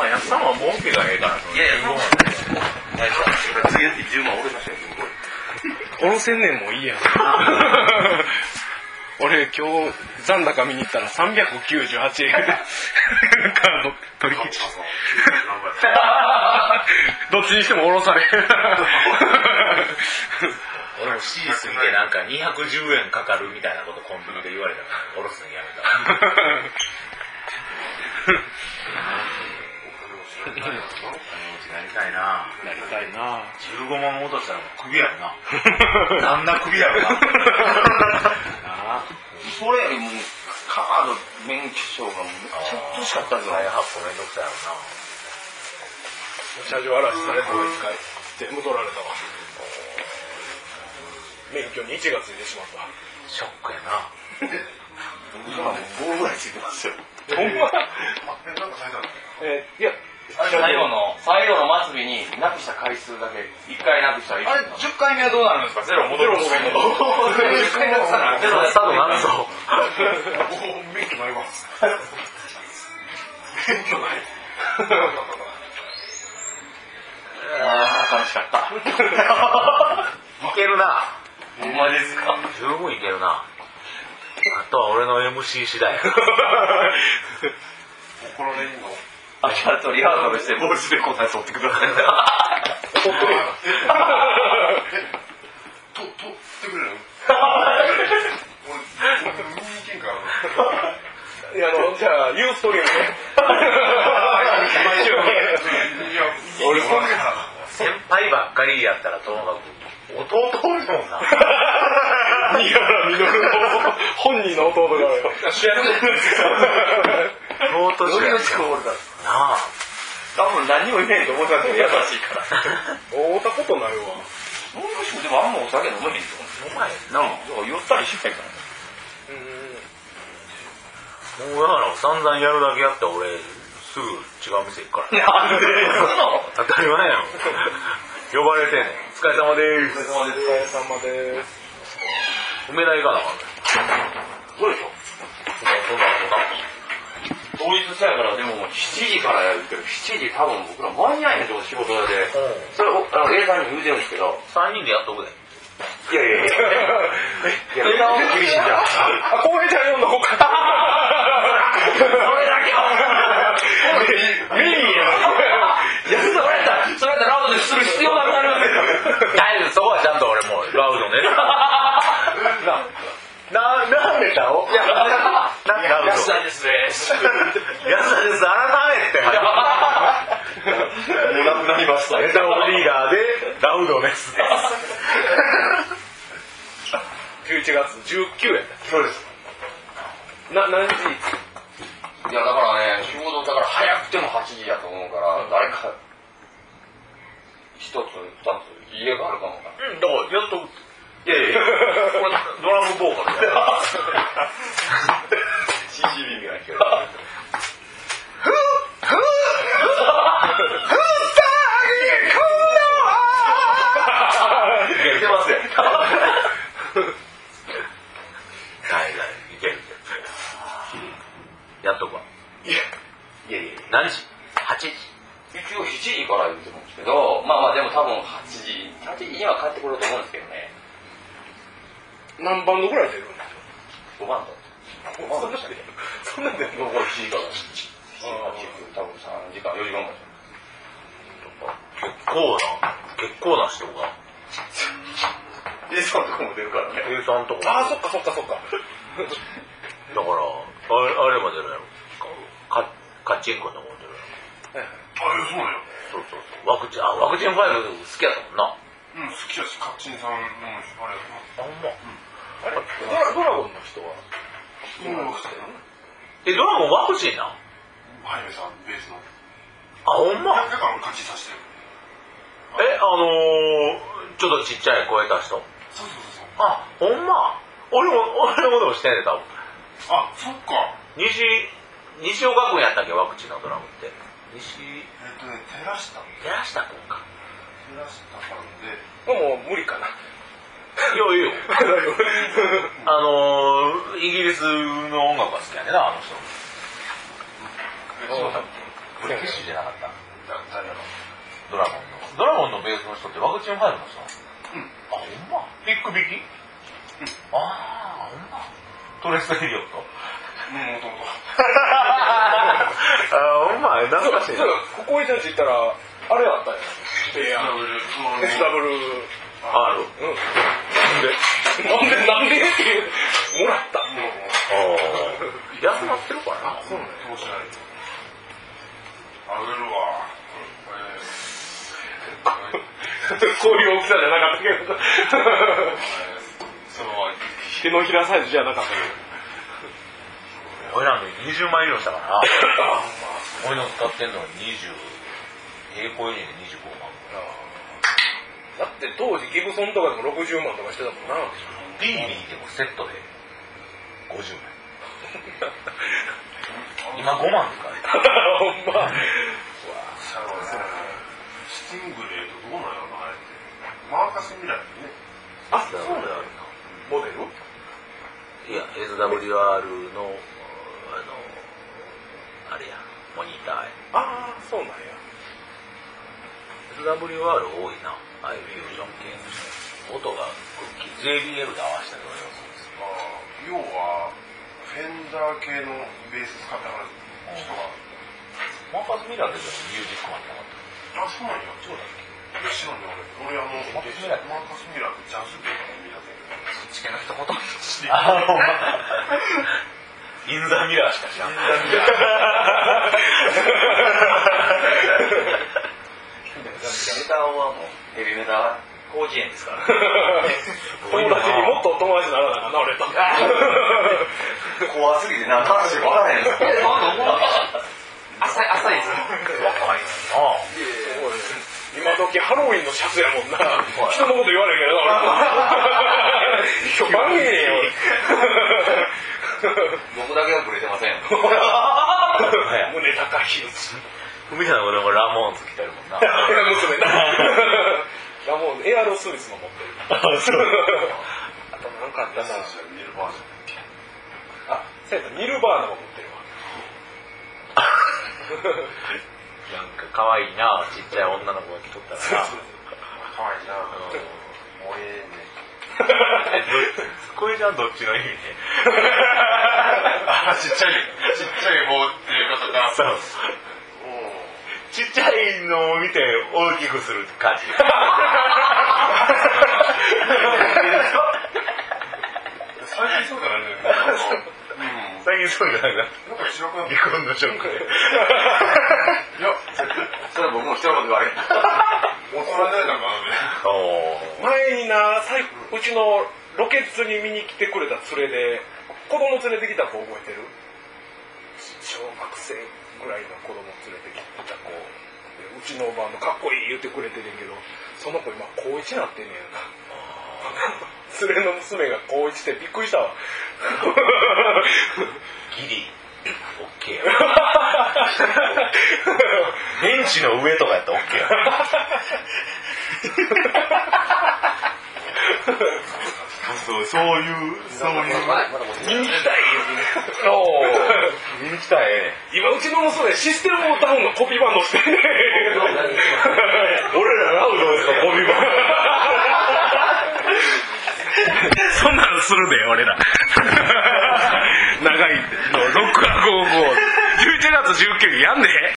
まあ安さんは儲けがええからいやいやそうなんです。よ次の日10万したよおろせんねんもいいやん俺今日残高見に行ったら398円。カード取り引き どっちにしてもおろされ。俺も7時過ぎてなんか210円かかるみたいなことコンビニで言われたからおろすのやめた なりたいな。なりたいな。15万落としたらクビやろな。旦那クビやろな。それよりもカード免許証がちゃ欲しかったんですよ再発行めんどくさいやろ車上荒らしされたの一回全部取られたわ。免許に1がついてしまった。なショックやな。僕はもう5ぐらいついてますよ。ほんま？えーいや最後の、最後の末尾になくした回数だけ、1回なくしたらいい。あれ10回目はどうなるんですか？ゼロ戻るんです。か10回な。くさな。ゼロで佐渡な。んぞ免許な。いわああ、楽しかった。いけるな。ほんまですか十分いけるな。あとは俺の MC 次第や怒られんのあ、ちゃんとリハーサルして帽子で答え取ってください。怒ってるやんと、とってくれる俺、俺見に行けんからいやあのじゃあユーストリームね、俺、そんな先輩ばっかりやったらともかく弟おるもんな新原稔の本人の弟が主役弟じゃんなあ多分何も言えないと思いますけど、優しいから。会ったことないわ。もうしもでもあんまお酒飲めへんとお前思う。なんか、酔ったりしないから。もうだから散々やるだけやって俺すぐ違う店行くからなん。で当たり前やん。呼ばれてん。ねん。お疲れ様でーすお疲れ様です梅田行かなあかん。ねそうでしょ当日さやから、でも7時からやるけど、7時多分僕ら間に合えへんと仕事で。それを、あの、映画に言うてるんですけど、3人でやっとくでいやいやいや。いや、厳しいじゃん。あ浩平ちゃん読んどこうかそれだけは。メインやいや、それやったら、それやったらラウドでする必要なくなりますよ。大丈夫そこはちゃんと俺もラウドねな、なんでだおいや、なんでラウド安田ですね。安田です、改めて。もうなくなりました。ネタオリーダーで、ラウドです。11月19やったそうです。な何時？いや、だからね、仕事だから早くても8時やと思うから、誰か、一つ、二つ、家があるかも。うん、だから、やっと、いやいや いや、これ、ドラムボーカルだよ。CCB が聞こえる。いけますよ。はいはい、いけるいける。やっとくわ。いやいやいや。何時 ?8 時。一応7時から言ってるんですけど、まあまあでも多分8時、8時には帰ってくると思うんですけどね。何バンドぐらい出るんです5番と。そんなんでそんなんでこれ7時から7時、7時、8時、多分3時間、4時間ぐらい。結構な、結構な人が。で、そのとこも出るからね。A さんとか。ああそっかそっかそっかだから、あれ、あれまでるやろ。か、カッチンコのも出るやろ。あ、そうや。そうそうそう。ワクチン、あ、ワクチンファイル好きやったもんな。うん、好きやし、カッチンさんの、あれやあ、ほんま。あれドラドラゴンの人は？な。もう、え、ドラゴンワクチンなん？ハイメさん、ベースの。あ、ほんま？だかカチさしてる。え、あのー、ちょっとちっちゃい声出した人。そうそうそうそう。あ、ほんま？俺も、俺もでもしてんねん、多分。あ、そっか。西、西岡君やったっけ、ワクチンのドラムって。西、えっとね、照らした。寺下君か。照らしたからで、もう無理かないや、いいよ。あのー、イギリスの音楽が好きやねんな、あの人。そうだ。ブキッシュじゃなかった誰やろ？ドラゴンの。ドラゴンのベースの人ってワクチンファイルの人うんあ、ほんま？ピック引きああ、ほんまトレス・エリオットもともとあ、ほんま懐そうそうここいちゃんち行ったらあれあったよ。提案 SW ある？うん。なんで？なんで？っていう。もらった。ああ。安なってるからな。そうね。そうしない？とあげるわ。そういう大きさじゃなかったけど 手のひらサイズじゃなかったけ俺らの20枚以上したからな。俺の使ってんのに20、平行輸入で25万。どだって当時ギブソンとかでも60万とかしてたもんな。ビービーでもセットで。50枚。今5万使え ほんま。さあスティングレーとどうなんやろなあれって。マーカスミラーってね。あそうなんや。モデル？SWR の、あの、あれや、モニターや。ああそうなんや。SWR 多いな、ああいうフュージョン系の音がクッキー JBL で合わせたりとかまあ要はフェンダー系のベース使っ人がマーカスミラーでじゃミュージックマンなかっあそうなんや。そうだっけ？いや知らんね俺。俺あのマー。カスミラーってジャズとかの意味だったけどた。そっち系の人ほとんど知りあの、インザミラーしか知らん。メタオはもうヘビメタは広辞苑ですから。友達にもっと友達にならなあかんな俺と。怖すぎて何の話か分からへん。浅い浅いです。若い今時ハロウィンのシャツやもんな。人のこと言われへんけどな今日番組ねん俺僕だけはブレてません。胸高いみたいな俺もラモーンズ着てるもんな。娘な。ラモンエアロスミスも持ってる。あ、そう。あとなんかあったな。ミルバージョンあそうやった。ニルバーナも持ってるわ なんか可愛いな、ちっちゃい女の子が着とったらな。かわいいなもうええねこれじゃどっちの意味ね。あちっちゃいちっちゃい方っていうことかそう。うんちっちゃいのを見て大きくする感じ。最近そうだねなんかうん最近そうじゃなくなんか違くな。離婚のショックで。い やそれ僕も一言言われる大人になれたからね。前にな最うちのロケッツに見に来てくれた連れで子供連れてきた子覚えてる？小学生ぐらいの子供連れてきた子うちのバンドかっこいい言ってくれてるけどその子今高1になってんねやんか。連れの娘が高1ってびっくりしたわ。ギリ、オッケーや。ベンチの上とかやったらオッケーや。そう、そういう、そうい。う。見に来たい。おー。見に来たらえ今うちの娘システムオータンのコピーバンドして俺らラウドですか、ゴミ箱。そんなのするで、俺ら。長い。の、ロックアゴーゴー。11月19日やんで。